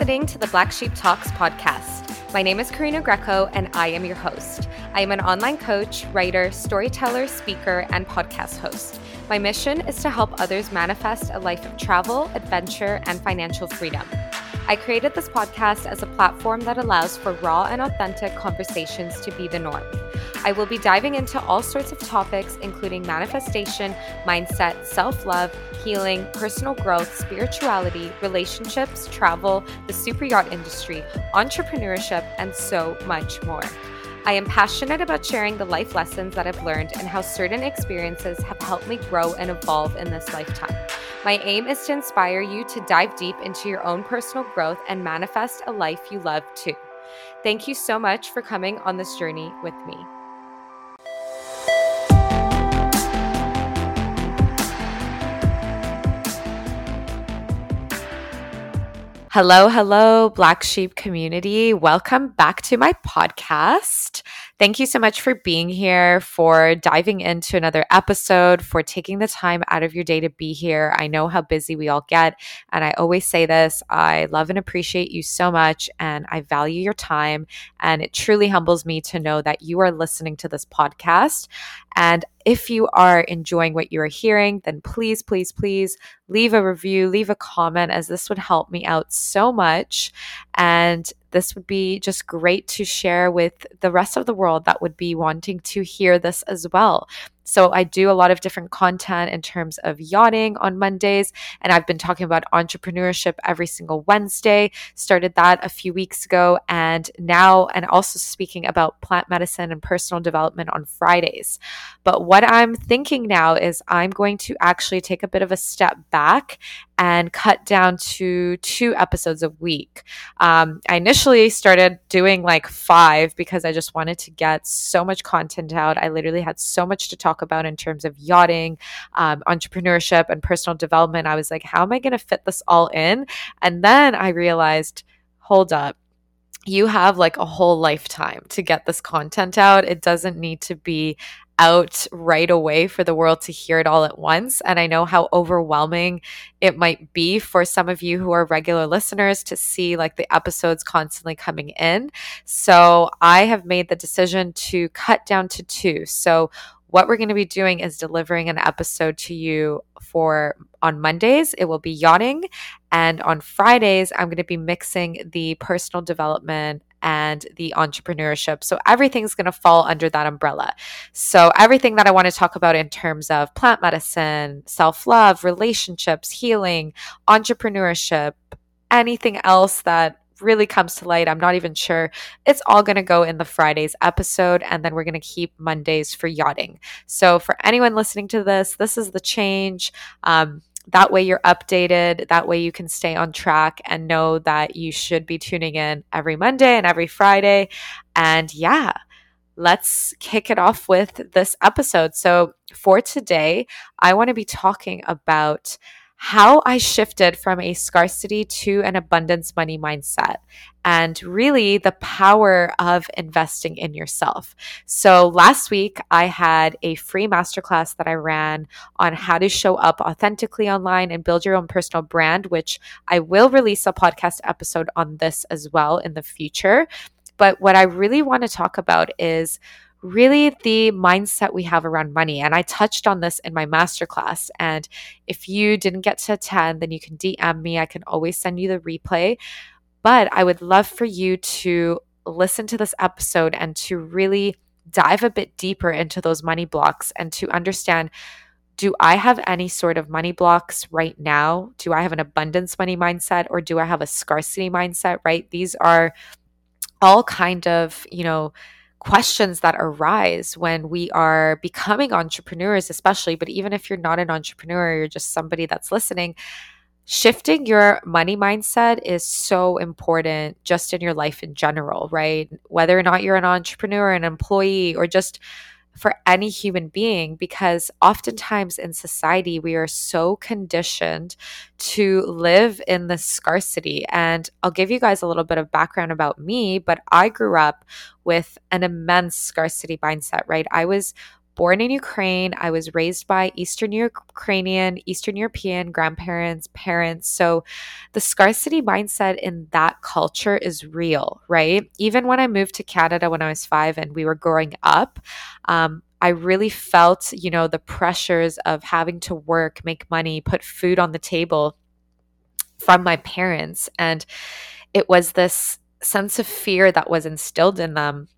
Listening to the Black Sheep Talks podcast. My name is Karina Greco, and I am your host. I am an online coach, writer, storyteller, speaker, and podcast host. My mission is to help others manifest a life of travel, adventure, and financial freedom. I created this podcast as a platform that allows for raw and authentic conversations to be the norm. I will be diving into all sorts of topics, including manifestation, mindset, self love, healing, personal growth, spirituality, relationships, travel, the super yacht industry, entrepreneurship, and so much more. I am passionate about sharing the life lessons that I've learned and how certain experiences have helped me grow and evolve in this lifetime. My aim is to inspire you to dive deep into your own personal growth and manifest a life you love too. Thank you so much for coming on this journey with me. Hello, hello, Black Sheep community. Welcome back to my podcast. Thank you so much for being here, for diving into another episode, for taking the time out of your day to be here. I know how busy we all get. And I always say this I love and appreciate you so much, and I value your time. And it truly humbles me to know that you are listening to this podcast. And if you are enjoying what you are hearing, then please, please, please leave a review, leave a comment, as this would help me out so much. And this would be just great to share with the rest of the world that would be wanting to hear this as well. So I do a lot of different content in terms of yachting on Mondays, and I've been talking about entrepreneurship every single Wednesday. Started that a few weeks ago, and now, and also speaking about plant medicine and personal development on Fridays. But what I'm thinking now is I'm going to actually take a bit of a step back and cut down to two episodes a week. Um, I initially started doing like five because I just wanted to get so much content out. I literally had so much to talk about in terms of yachting, um, entrepreneurship, and personal development. I was like, how am I going to fit this all in? And then I realized, hold up you have like a whole lifetime to get this content out. It doesn't need to be out right away for the world to hear it all at once. And I know how overwhelming it might be for some of you who are regular listeners to see like the episodes constantly coming in. So I have made the decision to cut down to two. So what we're going to be doing is delivering an episode to you for on Mondays, it will be yachting. And on Fridays, I'm going to be mixing the personal development and the entrepreneurship. So everything's going to fall under that umbrella. So everything that I want to talk about in terms of plant medicine, self love, relationships, healing, entrepreneurship, anything else that really comes to light. I'm not even sure. It's all going to go in the Fridays episode, and then we're going to keep Mondays for yachting. So, for anyone listening to this, this is the change. Um, that way you're updated. That way you can stay on track and know that you should be tuning in every Monday and every Friday. And yeah, let's kick it off with this episode. So, for today, I want to be talking about how I shifted from a scarcity to an abundance money mindset and really the power of investing in yourself. So last week I had a free masterclass that I ran on how to show up authentically online and build your own personal brand, which I will release a podcast episode on this as well in the future. But what I really want to talk about is really the mindset we have around money. And I touched on this in my masterclass. And if you didn't get to attend, then you can DM me. I can always send you the replay. But I would love for you to listen to this episode and to really dive a bit deeper into those money blocks and to understand do I have any sort of money blocks right now? Do I have an abundance money mindset or do I have a scarcity mindset, right? These are all kind of, you know, questions that arise when we are becoming entrepreneurs, especially, but even if you're not an entrepreneur, you're just somebody that's listening, shifting your money mindset is so important just in your life in general, right? Whether or not you're an entrepreneur, an employee, or just for any human being because oftentimes in society we are so conditioned to live in the scarcity. And I'll give you guys a little bit of background about me but I grew up with an immense scarcity mindset right? I was born in Ukraine. I was raised by Eastern Ukrainian, Eastern European grandparents, parents. So the scarcity mindset in that culture is real, right? Even when I moved to Canada when I was five and we were growing up, um, I really felt, you know, the pressures of having to work, make money, put food on the table from my parents. And it was this sense of fear that was instilled in them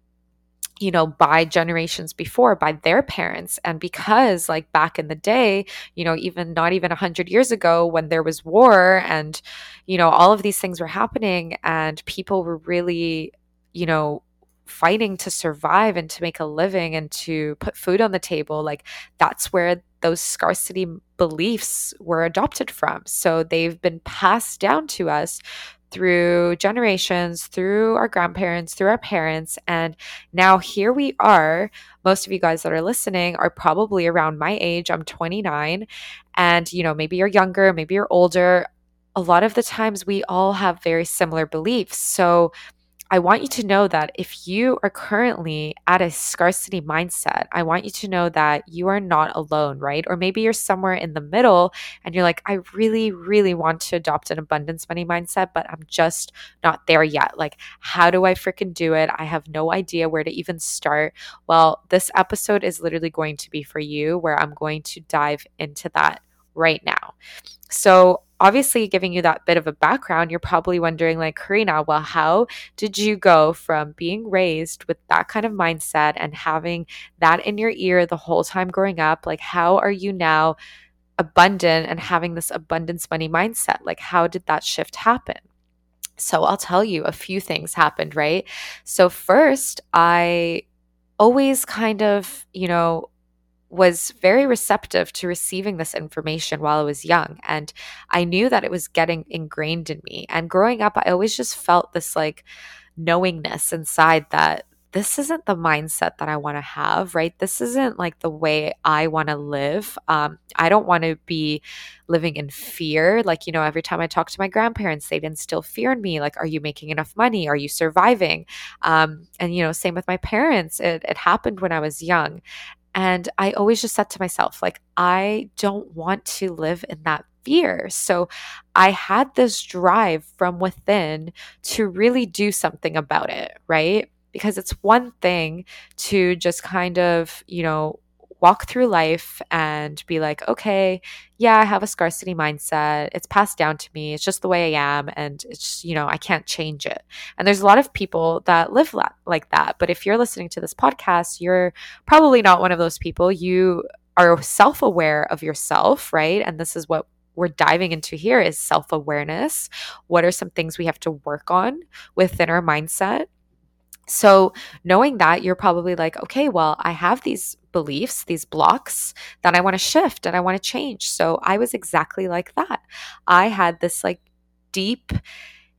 you know by generations before by their parents. And because like back in the day you know even not even 100 years ago when there was war and you know all of these things were happening and people were really you know fighting to survive and to make a living and to put food on the table like that's where those scarcity beliefs were adopted from. So they've been passed down to us through generations, through our grandparents, through our parents. And now here we are. Most of you guys that are listening are probably around my age. I'm 29. And, you know, maybe you're younger, maybe you're older. A lot of the times we all have very similar beliefs. So, I want you to know that if you are currently at a scarcity mindset, I want you to know that you are not alone, right? Or maybe you're somewhere in the middle and you're like, I really, really want to adopt an abundance money mindset, but I'm just not there yet. Like, how do I freaking do it? I have no idea where to even start. Well, this episode is literally going to be for you, where I'm going to dive into that right now. So, obviously giving you that bit of a background, you're probably wondering, like, Karina, well, how did you go from being raised with that kind of mindset and having that in your ear the whole time growing up? Like, how are you now abundant and having this abundance money mindset? Like, how did that shift happen? So, I'll tell you a few things happened, right? So, first, I always kind of, you know, was very receptive to receiving this information while I was young. And I knew that it was getting ingrained in me. And growing up, I always just felt this like knowingness inside that this isn't the mindset that I want to have, right? This isn't like the way I want to live. Um, I don't want to be living in fear. Like, you know, every time I talk to my grandparents, they'd instill fear in me. Like, are you making enough money? Are you surviving? Um, and, you know, same with my parents. It, it happened when I was young. And I always just said to myself, like, I don't want to live in that fear. So I had this drive from within to really do something about it, right? Because it's one thing to just kind of, you know, walk through life and be like, okay, yeah, I have a scarcity mindset. It's passed down to me. It's just the way I am. And it's, you know, I can't change it. And there's a lot of people that live like that. But if you're listening to this podcast, you're probably not one of those people. You are self aware of yourself, right? And this is what we're diving into here is self awareness. What are some things we have to work on within our mindset? So, knowing that, you're probably like, okay, well, I have these beliefs, these blocks that I want to shift and I want to change. So, I was exactly like that. I had this like deep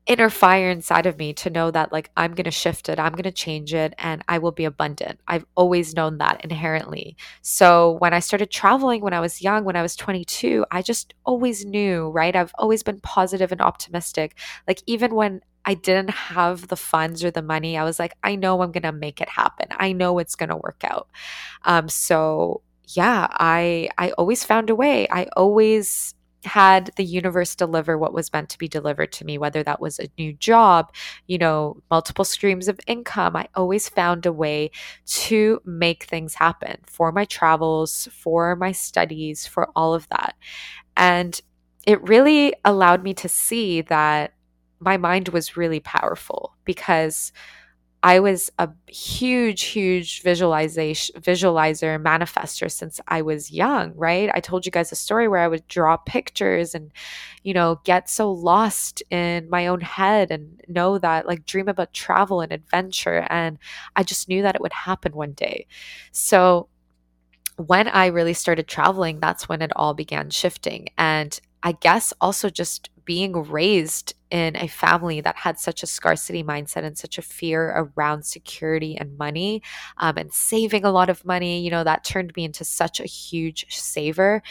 inner fire inside of me to know that like I'm going to shift it, I'm going to change it and I will be abundant. I've always known that inherently. So when I started traveling when I was young, when I was 22, I just always knew, right? I've always been positive and optimistic. Like even when I didn't have the funds or the money. I was like, I know I'm going to make it happen. I know it's going to work out. Um, so yeah, I I always found a way. I always had the universe deliver what was meant to be delivered to me, whether that was a new job, you know, multiple streams of income. I always found a way to make things happen for my travels, for my studies, for all of that. And it really allowed me to see that my mind was really powerful because I was a huge, huge visualization visualizer, manifester since I was young, right? I told you guys a story where I would draw pictures and, you know, get so lost in my own head and know that like dream about travel and adventure. And I just knew that it would happen one day. So when I really started traveling, that's when it all began shifting. And I guess also just being raised in a family that had such a scarcity mindset and such a fear around security and money um, and saving a lot of money, you know, that turned me into such a huge saver.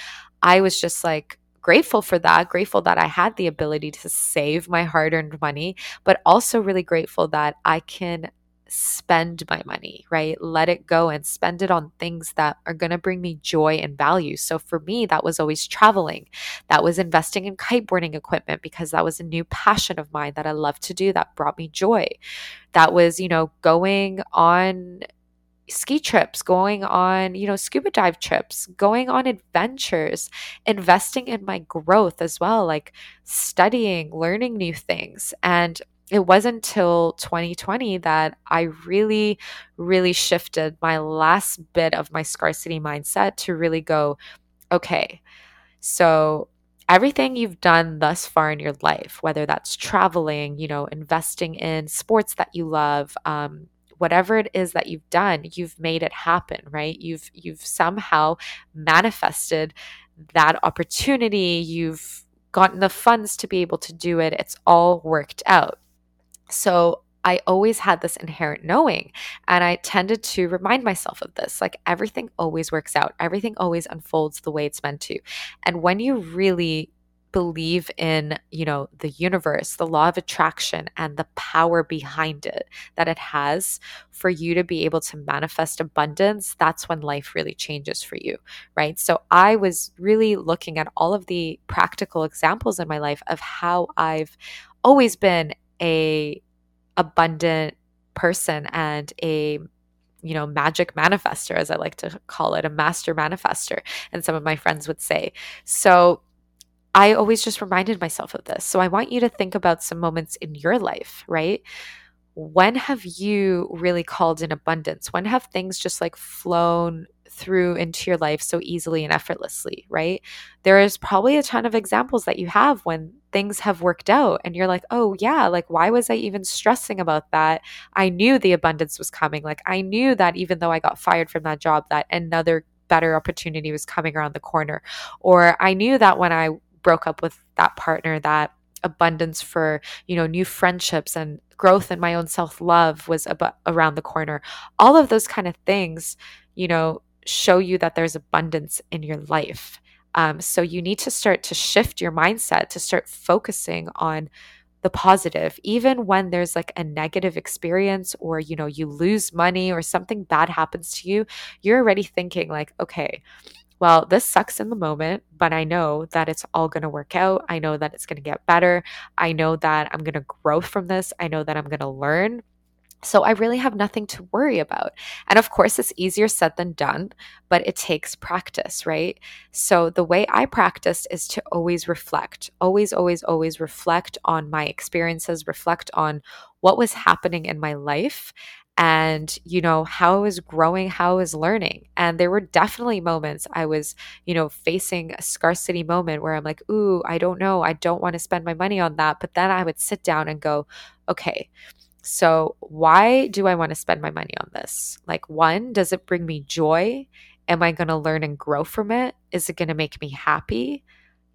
I was just like, grateful for that, grateful that I had the ability to save my hard earned money, but also really grateful that I can spend my money, right? Let it go and spend it on things that are going to bring me joy and value. So for me, that was always traveling. That was investing in kiteboarding equipment because that was a new passion of mine that I love to do that brought me joy. That was, you know, going on ski trips, going on, you know, scuba dive trips, going on adventures, investing in my growth as well, like studying, learning new things. And it wasn't until 2020 that I really, really shifted my last bit of my scarcity mindset to really go, okay, so everything you've done thus far in your life, whether that's traveling, you know, investing in sports that you love, um, whatever it is that you've done you've made it happen right? You've you've somehow manifested that opportunity. You've gotten the funds to be able to do it. It's all worked out so I always had this inherent knowing. And I tended to remind myself of this like everything always works out, everything always unfolds the way it's meant to. And when you really believe in, you know, the universe, the law of attraction and the power behind it that it has for you to be able to manifest abundance, that's when life really changes for you, right? So I was really looking at all of the practical examples in my life of how I've always been a abundant person and a you know magic manifester as i like to call it a master manifester and some of my friends would say. So i always just reminded myself of this. So i want you to think about some moments in your life right? When have you really called in abundance? When have things just like flown through into your life so easily and effortlessly, right? There is probably a ton of examples that you have when things have worked out and you're like, oh, yeah, like, why was I even stressing about that? I knew the abundance was coming. Like, I knew that even though I got fired from that job, that another better opportunity was coming around the corner. Or I knew that when I broke up with that partner, that abundance for you know new friendships and growth and my own self-love was ab- around the corner all of those kind of things you know show you that there's abundance in your life. Um, so you need to start to shift your mindset to start focusing on the positive even when there's like a negative experience or you know you lose money or something bad happens to you you're already thinking like okay well this sucks in the moment but i know that it's all going to work out. I know that it's going to get better. I know that i'm going to grow from this. I know that i'm going to learn so I really have nothing to worry about. And of course, it's easier said than done, but it takes practice, right? So the way I practiced is to always reflect, always, always, always reflect on my experiences, reflect on what was happening in my life and you know how i was growing how i was learning and there were definitely moments i was you know facing a scarcity moment where i'm like ooh i don't know i don't want to spend my money on that but then i would sit down and go okay so, why do I want to spend my money on this? Like, one, does it bring me joy? Am I going to learn and grow from it? Is it going to make me happy?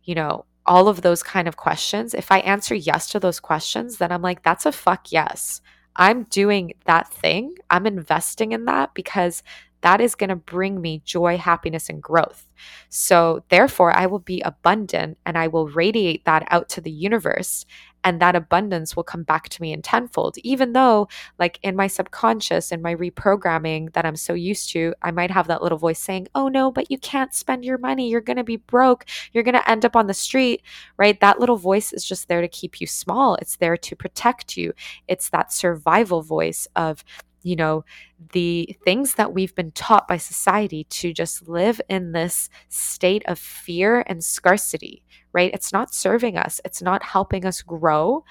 You know, all of those kind of questions. If I answer yes to those questions, then I'm like, that's a fuck yes. I'm doing that thing. I'm investing in that because that is going to bring me joy, happiness, and growth. So, therefore, I will be abundant and I will radiate that out to the universe and that abundance will come back to me in tenfold. Even though like in my subconscious in my reprogramming that i'm so used to i might have that little voice saying oh no but you can't spend your money. You're going to be broke. You're going to end up on the street right? That little voice is just there to keep you small. It's there to protect you. It's that survival voice of you know, the things that we've been taught by society to just live in this state of fear and scarcity, right? It's not serving us, it's not helping us grow.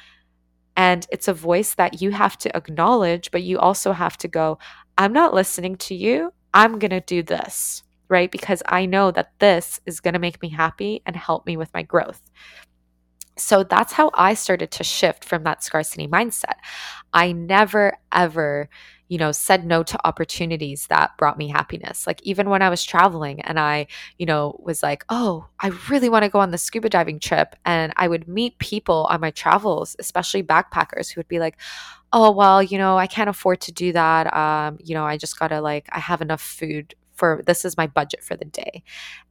And it's a voice that you have to acknowledge, but you also have to go, I'm not listening to you. I'm going to do this, right? Because I know that this is going to make me happy and help me with my growth. So that's how I started to shift from that scarcity mindset. I never, ever you know, said no to opportunities that brought me happiness. Like even when I was traveling and I, you know, was like, oh, I really want to go on the scuba diving trip. And I would meet people on my travels, especially backpackers who would be like, oh, well, you know, I can't afford to do that. Um, you know, I just got to like, I have enough food for this is my budget for the day.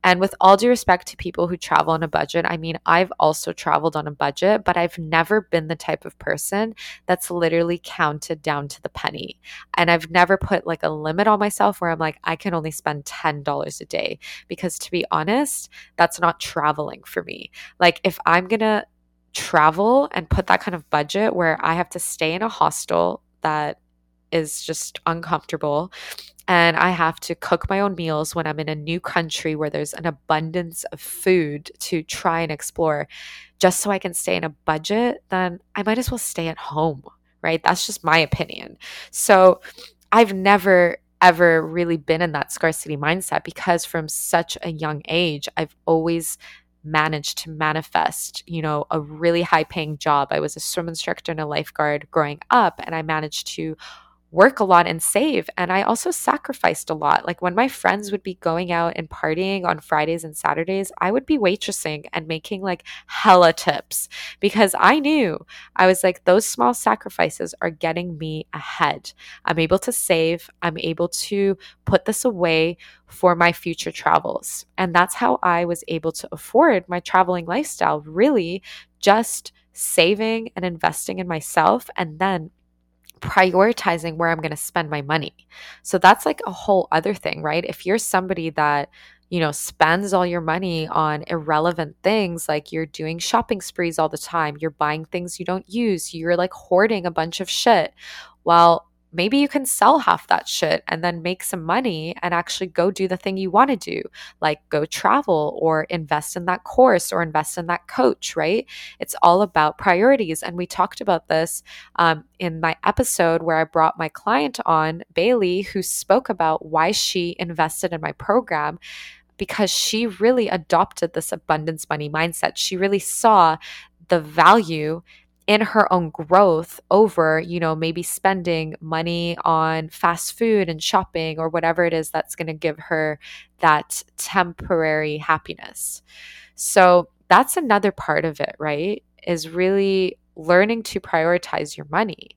And with all due respect to people who travel on a budget, I mean, I've also traveled on a budget, but I've never been the type of person that's literally counted down to the penny. And I've never put like a limit on myself where I'm like, I can only spend $10 a day. Because to be honest, that's not traveling for me. Like, if I'm going to travel and put that kind of budget where I have to stay in a hostel that is just uncomfortable and I have to cook my own meals when I'm in a new country where there's an abundance of food to try and explore just so I can stay in a budget, then I might as well stay at home, right? That's just my opinion. So I've never ever really been in that scarcity mindset because from such a young age, I've always managed to manifest, you know, a really high paying job. I was a swim instructor and a lifeguard growing up, and I managed to work a lot and save. And I also sacrificed a lot. Like when my friends would be going out and partying on Fridays and Saturdays, I would be waitressing and making like hella tips because I knew I was like, those small sacrifices are getting me ahead. I'm able to save, I'm able to put this away for my future travels. And that's how I was able to afford my traveling lifestyle, really just saving and investing in myself and then prioritizing where I'm going to spend my money. So that's like a whole other thing, right? If you're somebody that you know, spends all your money on irrelevant things like you're doing shopping sprees all the time, you're buying things you don't use, you're like hoarding a bunch of shit. Well, maybe you can sell half that shit and then make some money and actually go do the thing you want to do, like go travel or invest in that course or invest in that coach, right? It's all about priorities. And we talked about this um, in my episode where I brought my client on, Bailey, who spoke about why she invested in my program because she really adopted this abundance money mindset. She really saw the value in her own growth over, you know, maybe spending money on fast food and shopping or whatever it is that's going to give her that temporary happiness. So that's another part of it, right? Is really learning to prioritize your money.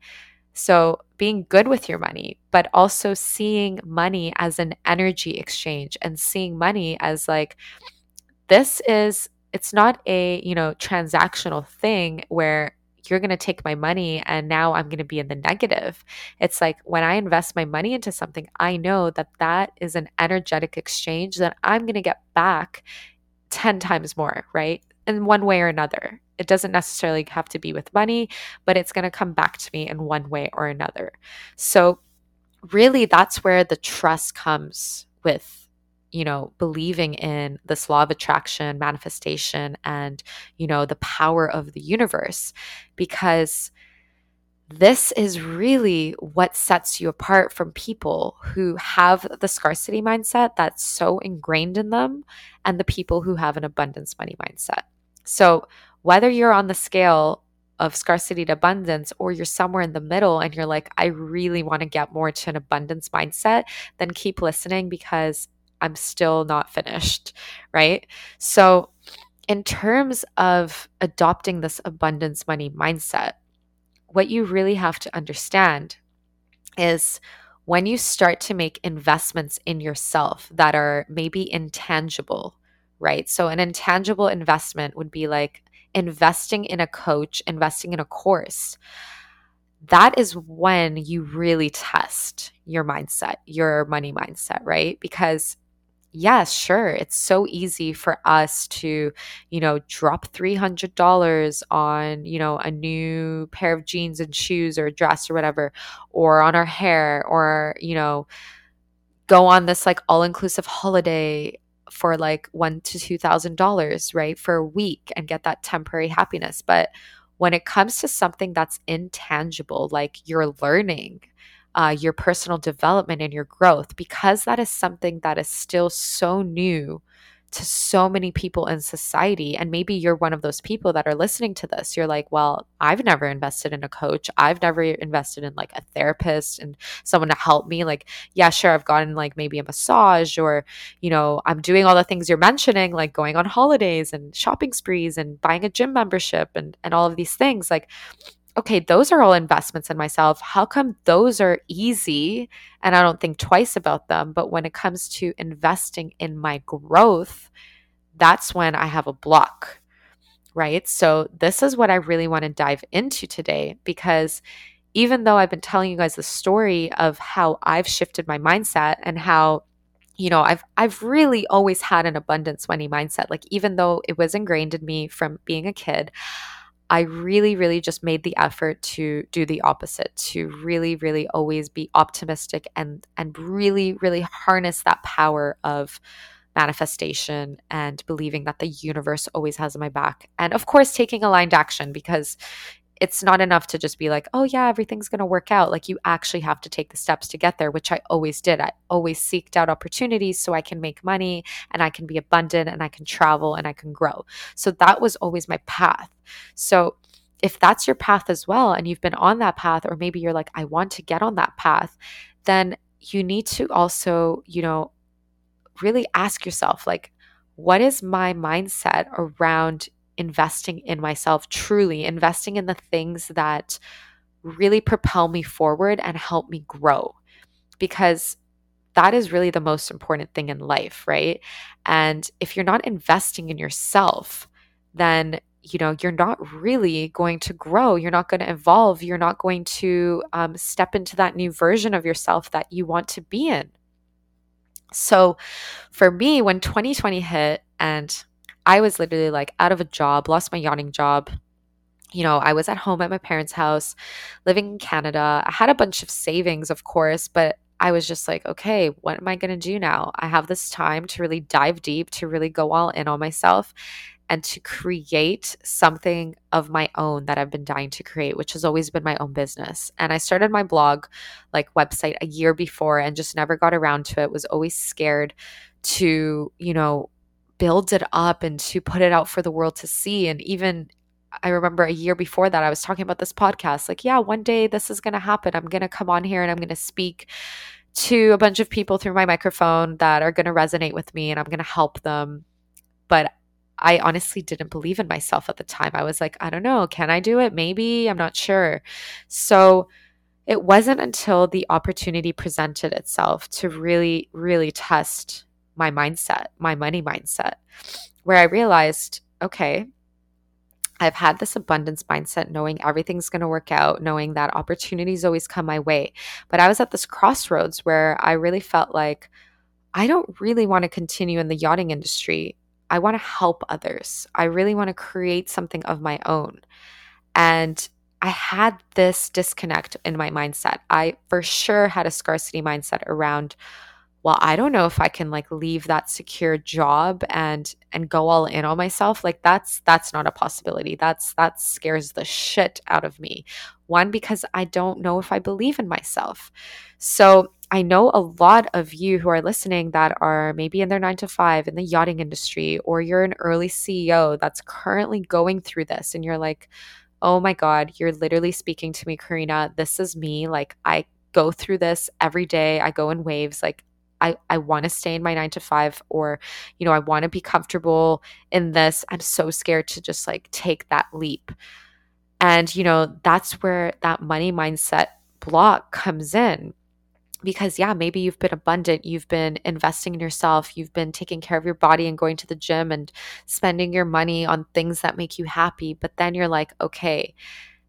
So, being good with your money, but also seeing money as an energy exchange and seeing money as like, this is, it's not a, you know, transactional thing where you're going to take my money and now I'm going to be in the negative. It's like when I invest my money into something, I know that that is an energetic exchange that I'm going to get back 10 times more, right? In one way or another. It doesn't necessarily have to be with money, but it's going to come back to me in one way or another. So, really, that's where the trust comes with you know, believing in this law of attraction, manifestation, and, you know, the power of the universe. Because this is really what sets you apart from people who have the scarcity mindset that's so ingrained in them and the people who have an abundance money mindset. So, whether you're on the scale of scarcity to abundance or you're somewhere in the middle and you're like, I really want to get more to an abundance mindset, then keep listening because I'm still not finished, right? So, in terms of adopting this abundance money mindset, what you really have to understand is when you start to make investments in yourself that are maybe intangible, right? So, an intangible investment would be like investing in a coach, investing in a course. That is when you really test your mindset, your money mindset, right? Because yes, sure, it's so easy for us to, you know, drop $300 on, you know, a new pair of jeans and shoes or a dress or whatever, or on our hair, or, you know, go on this like all inclusive holiday for like one to two thousand dollars, right, for a week and get that temporary happiness. But when it comes to something that's intangible, like you're learning, uh, your personal development and your growth because that is something that is still so new to so many people in society. And maybe you're one of those people that are listening to this. You're like, well, I've never invested in a coach. I've never invested in like a therapist and someone to help me. Like, yeah, sure, I've gotten like maybe a massage or, you know, I'm doing all the things you're mentioning, like going on holidays and shopping sprees and buying a gym membership and, and all of these things. Like, okay, those are all investments in myself. How come those are easy and I don't think twice about them? But when it comes to investing in my growth, that's when I have a block, right? So, this is what I really want to dive into today because even though I've been telling you guys the story of how I've shifted my mindset and how you know, I've I've really always had an abundance money mindset. Like even though it was ingrained in me from being a kid, I really really just made the effort to do the opposite, to really really always be optimistic and and really really harness that power of manifestation and believing that the universe always has my back. And of course taking aligned action because it's not enough to just be like, oh, yeah, everything's going to work out. Like, you actually have to take the steps to get there, which I always did. I always seeked out opportunities so I can make money and I can be abundant and I can travel and I can grow. So that was always my path. So, if that's your path as well, and you've been on that path, or maybe you're like, I want to get on that path, then you need to also, you know, really ask yourself, like, what is my mindset around investing in myself, truly investing in the things that really propel me forward and help me grow. Because that is really the most important thing in life, right? And if you're not investing in yourself, then you know you're not really going to grow you're not going to evolve you're not going to um, step into that new version of yourself that you want to be in so for me when 2020 hit and I was literally like out of a job, lost my yachting job. You know, I was at home at my parents' house, living in Canada. I had a bunch of savings, of course, but I was just like, okay, what am I going to do now? I have this time to really dive deep, to really go all in on myself and to create something of my own that I've been dying to create, which has always been my own business. And I started my blog, like website, a year before and just never got around to it, was always scared to, you know, build it up and to put it out for the world to see. And even I remember a year before that, I was talking about this podcast like, yeah, one day this is going to happen. I'm going to come on here and I'm going to speak to a bunch of people through my microphone that are going to resonate with me and I'm going to help them. But I honestly didn't believe in myself at the time. I was like, I don't know, can I do it? Maybe, I'm not sure. So it wasn't until the opportunity presented itself to really, really test my mindset, my money mindset, where I realized, okay, I've had this abundance mindset, knowing everything's going to work out, knowing that opportunities always come my way. But I was at this crossroads where I really felt like I don't really want to continue in the yachting industry. I want to help others. I really want to create something of my own. And I had this disconnect in my mindset. I for sure had a scarcity mindset around well i don't know if i can like leave that secure job and and go all in on myself like that's that's not a possibility. That's that scares the shit out of me. One because i don't know if i believe in myself. So i know a lot of you who are listening that are maybe in their 9 to 5 in the yachting industry or you're an early ceo that's currently going through this and you're like oh my god you're literally speaking to me karina. This is me. Like i go through this every day. I go in waves. Like I, I want to stay in my nine to five or, you know, I want to be comfortable in this. I'm so scared to just like take that leap. And, you know, that's where that money mindset block comes in. Because, yeah, maybe you've been abundant, you've been investing in yourself, you've been taking care of your body and going to the gym and spending your money on things that make you happy. But then you're like, okay,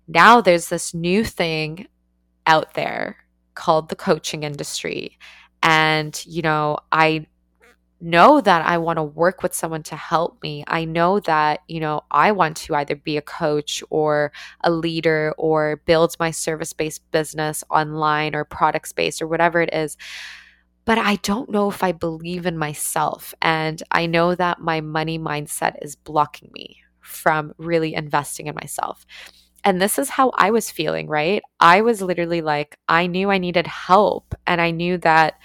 now there's this new thing out there called the coaching industry and, you know, I know that I want to work with someone to help me. I know that, you know, I want to either be a coach or a leader or build my service based business online or product-based or whatever it is. But I don't know if I believe in myself. And I know that my money mindset is blocking me from really investing in myself. And this is how I was feeling, right? I was literally like, I knew I needed help. And I knew that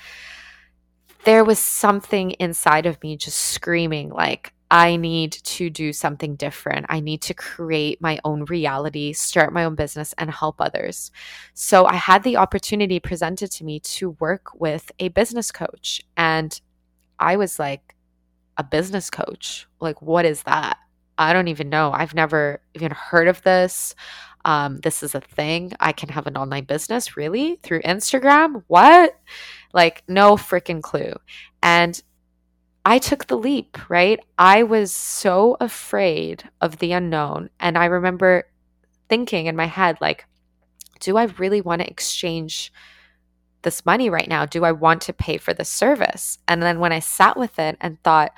there was something inside of me just screaming, like, I need to do something different. I need to create my own reality, start my own business, and help others. So I had the opportunity presented to me to work with a business coach. And I was like, a business coach? Like, what is that? I don't even know. I've never even heard of this. Um, this is a thing. I can have an online business, really? Through Instagram? What? Like, no freaking clue. And I took the leap, right? I was so afraid of the unknown. And I remember thinking in my head, like, do I really want to exchange this money right now? Do I want to pay for the service? And then when I sat with it and thought,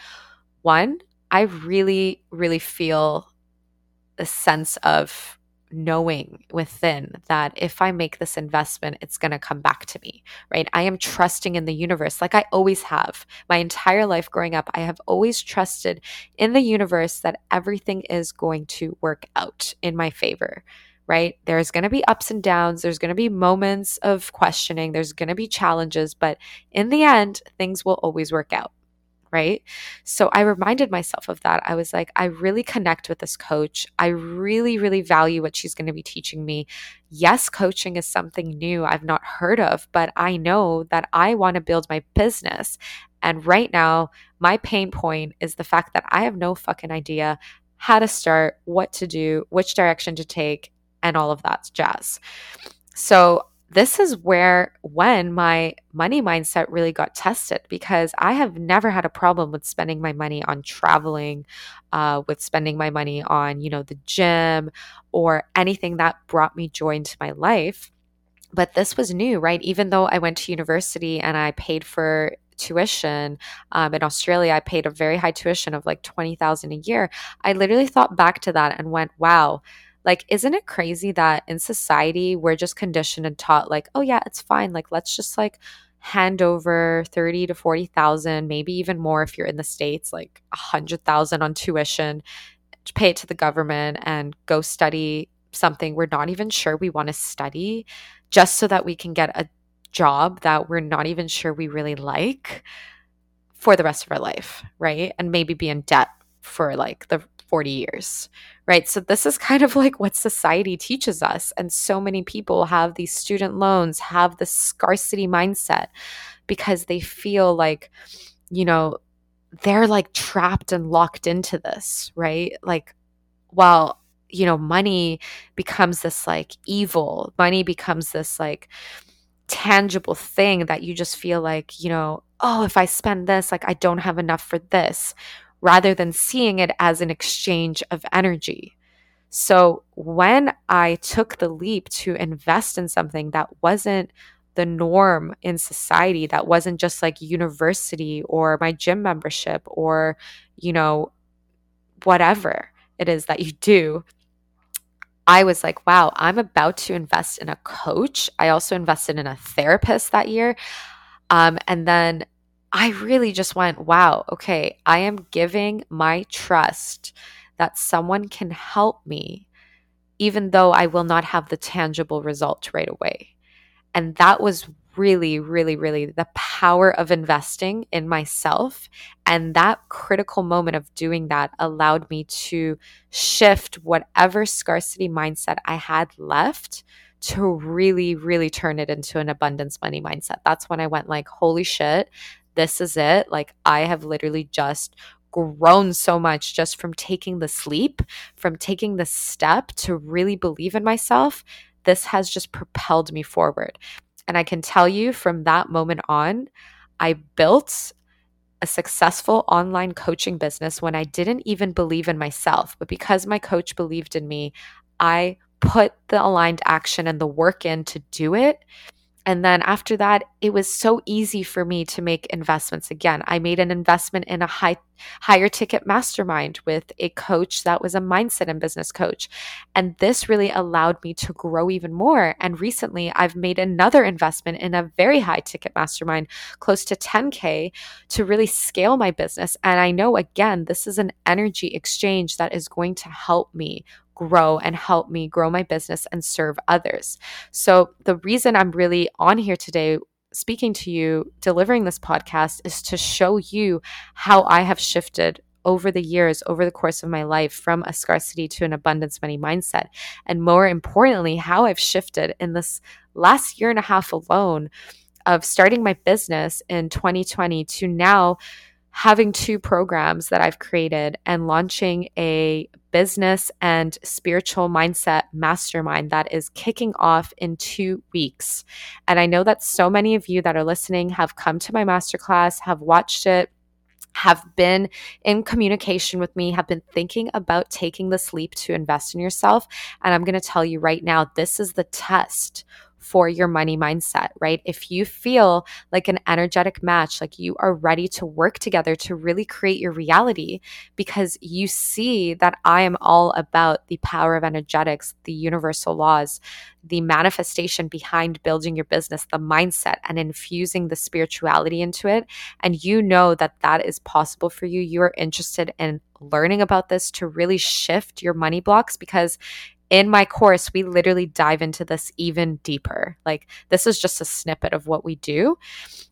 one, I really, really feel a sense of knowing within that if I make this investment, it's going to come back to me, right? I am trusting in the universe like I always have. My entire life growing up, I have always trusted in the universe that everything is going to work out in my favor, right? There's going to be ups and downs, there's going to be moments of questioning, there's going to be challenges, but in the end, things will always work out right? So I reminded myself of that. I was like, I really connect with this coach. I really, really value what she's going to be teaching me. Yes, coaching is something new I've not heard of, but I know that I want to build my business. And right now, my pain point is the fact that I have no fucking idea how to start, what to do, which direction to take, and all of that jazz. So this is where when my money mindset really got tested because I have never had a problem with spending my money on traveling, uh, with spending my money on, you know, the gym or anything that brought me joy into my life. But this was new, right? Even though I went to university and I paid for tuition um, in Australia, I paid a very high tuition of like 20,000 a year. I literally thought back to that and went, wow, like, isn't it crazy that in society we're just conditioned and taught, like, oh, yeah, it's fine. Like, let's just like hand over 30 to 40,000, maybe even more if you're in the States, like 100,000 on tuition, to pay it to the government and go study something we're not even sure we want to study just so that we can get a job that we're not even sure we really like for the rest of our life, right? And maybe be in debt for like the 40 years, right? So, this is kind of like what society teaches us. And so many people have these student loans, have this scarcity mindset because they feel like, you know, they're like trapped and locked into this, right? Like, well, you know, money becomes this like evil, money becomes this like, tangible thing that you just feel like, you know, oh, if I spend this, like I don't have enough for this, rather than seeing it as an exchange of energy. So when I took the leap to invest in something that wasn't the norm in society, that wasn't just like university or my gym membership or, you know, whatever it is that you do, I was like, wow, I'm about to invest in a coach. I also invested in a therapist that year. Um, and then I really just went, wow, okay, I am giving my trust that someone can help me, even though I will not have the tangible result right away. And that was really, really, really the power of investing in myself. And that critical moment of doing that allowed me to shift whatever scarcity mindset I had left to really, really turn it into an abundance money mindset. That's when I went like, holy shit, this is it. Like, I have literally just grown so much just from taking the sleep, from taking the step to really believe in myself. This has just propelled me forward. And I can tell you from that moment on, I built a successful online coaching business when I didn't even believe in myself. But because my coach believed in me, I put the aligned action and the work in to do it. And then after that, it was so easy for me to make investments again. I made an investment in a high higher ticket mastermind with a coach that was a mindset and business coach. And this really allowed me to grow even more. And recently, I've made another investment in a very high ticket mastermind, close to 10K, to really scale my business. And I know, again, this is an energy exchange that is going to help me grow and help me grow my business and serve others. So, the reason I'm really on here today speaking to you, delivering this podcast, is to show you how I have shifted over the years, over the course of my life, from a scarcity to an abundance money mindset. And more importantly, how I've shifted in this last year and a half alone of starting my business in 2020 to now having two programs that I've created and launching a business and spiritual mindset mastermind that is kicking off in two weeks. And I know that so many of you that are listening have come to my masterclass, have watched it have been in communication with me, have been thinking about taking this leap to invest in yourself. And I'm going to tell you right now, this is the test for your money mindset, right? If you feel like an energetic match, like you are ready to work together to really create your reality because you see that I am all about the power of energetics, the universal laws, the manifestation behind building your business, the mindset, and infusing the spirituality into it. And you know that that is possible for you. You are interested in learning about this to really shift your money blocks because in my course, we literally dive into this even deeper. Like, this is just a snippet of what we do.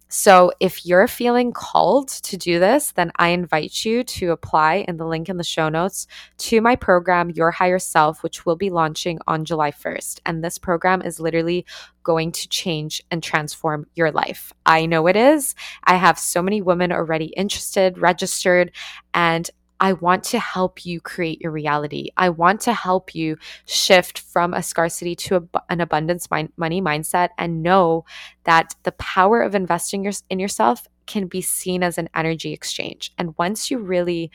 So, if you're feeling called to do this, then I invite you to apply in the link in the show notes to my program, Your Higher Self, which will be launching on July 1st. And this program is literally going to change and transform your life. I know it is. I have so many women already interested, registered, and I want to help you create your reality. I want to help you shift from a scarcity to a, an abundance mind, money mindset and know that the power of investing your, in yourself can be seen as an energy exchange. And once you really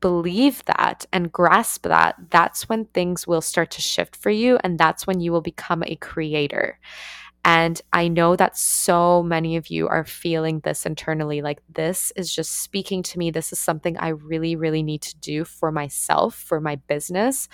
believe that and grasp that, that's when things will start to shift for you. And that's when you will become a creator. And I know that so many of you are feeling this internally. Like, this is just speaking to me. This is something I really, really need to do for myself, for my business.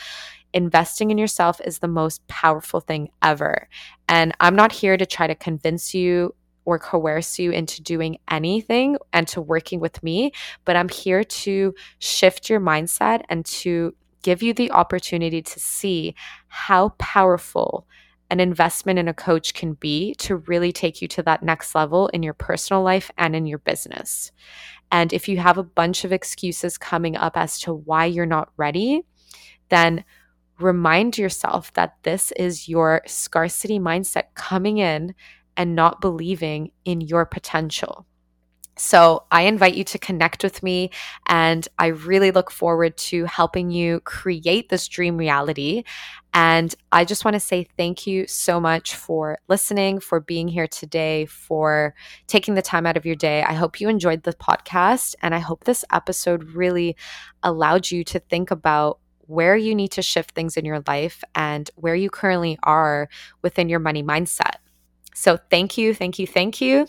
Investing in yourself is the most powerful thing ever. And I'm not here to try to convince you or coerce you into doing anything and to working with me, but I'm here to shift your mindset and to give you the opportunity to see how powerful an investment in a coach can be to really take you to that next level in your personal life and in your business. And if you have a bunch of excuses coming up as to why you're not ready, then remind yourself that this is your scarcity mindset coming in and not believing in your potential. So, I invite you to connect with me, and I really look forward to helping you create this dream reality. And I just want to say thank you so much for listening, for being here today, for taking the time out of your day. I hope you enjoyed the podcast, and I hope this episode really allowed you to think about where you need to shift things in your life and where you currently are within your money mindset. So, thank you, thank you, thank you.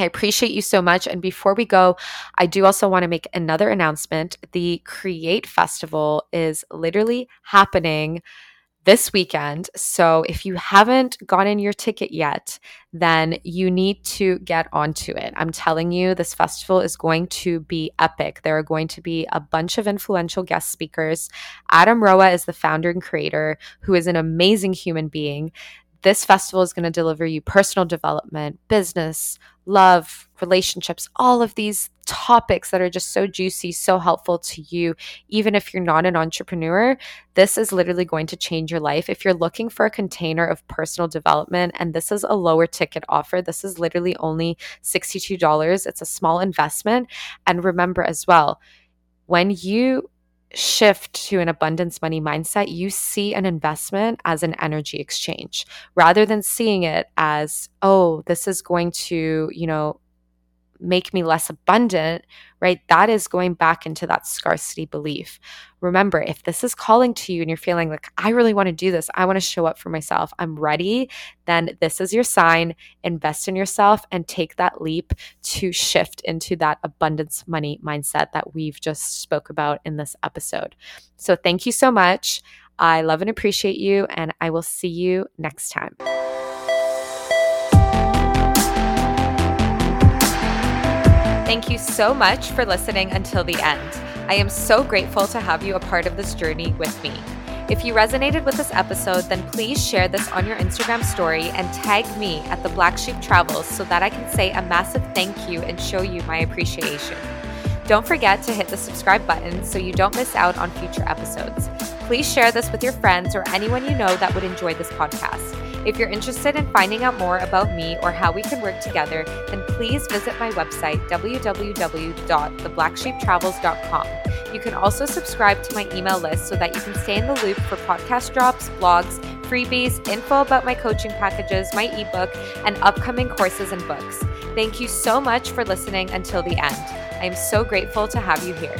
I appreciate you so much. And before we go, I do also want to make another announcement. The Create Festival is literally happening this weekend. So if you haven't gotten your ticket yet, then you need to get onto it. I'm telling you, this festival is going to be epic. There are going to be a bunch of influential guest speakers. Adam Roa is the founder and creator, who is an amazing human being this festival is going to deliver you personal development, business, love, relationships, all of these topics that are just so juicy, so helpful to you, even if you're not an entrepreneur. This is literally going to change your life. If you're looking for a container of personal development, and this is a lower ticket offer, this is literally only $62. It's a small investment. And remember as well, when you shift to an abundance money mindset, you see an investment as an energy exchange. Rather than seeing it as, oh, this is going to, you know, make me less abundant, right? That is going back into that scarcity belief. Remember, if this is calling to you and you're feeling like, I really want to do this, I want to show up for myself, I'm ready, then this is your sign. Invest in yourself and take that leap to shift into that abundance money mindset that we've just spoke about in this episode. So thank you so much. I love and appreciate you, and I will see you next time. Thank you so much for listening until the end. I am so grateful to have you a part of this journey with me. If you resonated with this episode, then please share this on your Instagram story and tag me at the Black Sheep Travels so that I can say a massive thank you and show you my appreciation. Don't forget to hit the subscribe button so you don't miss out on future episodes. Please share this with your friends or anyone you know that would enjoy this podcast. If you're interested in finding out more about me or how we can work together, then please visit my website, www.theblacksheeptravels.com. You can also subscribe to my email list so that you can stay in the loop for podcast drops, blogs, freebies, info about my coaching packages, my ebook, and upcoming courses and books. Thank you so much for listening until the end. I am so grateful to have you here.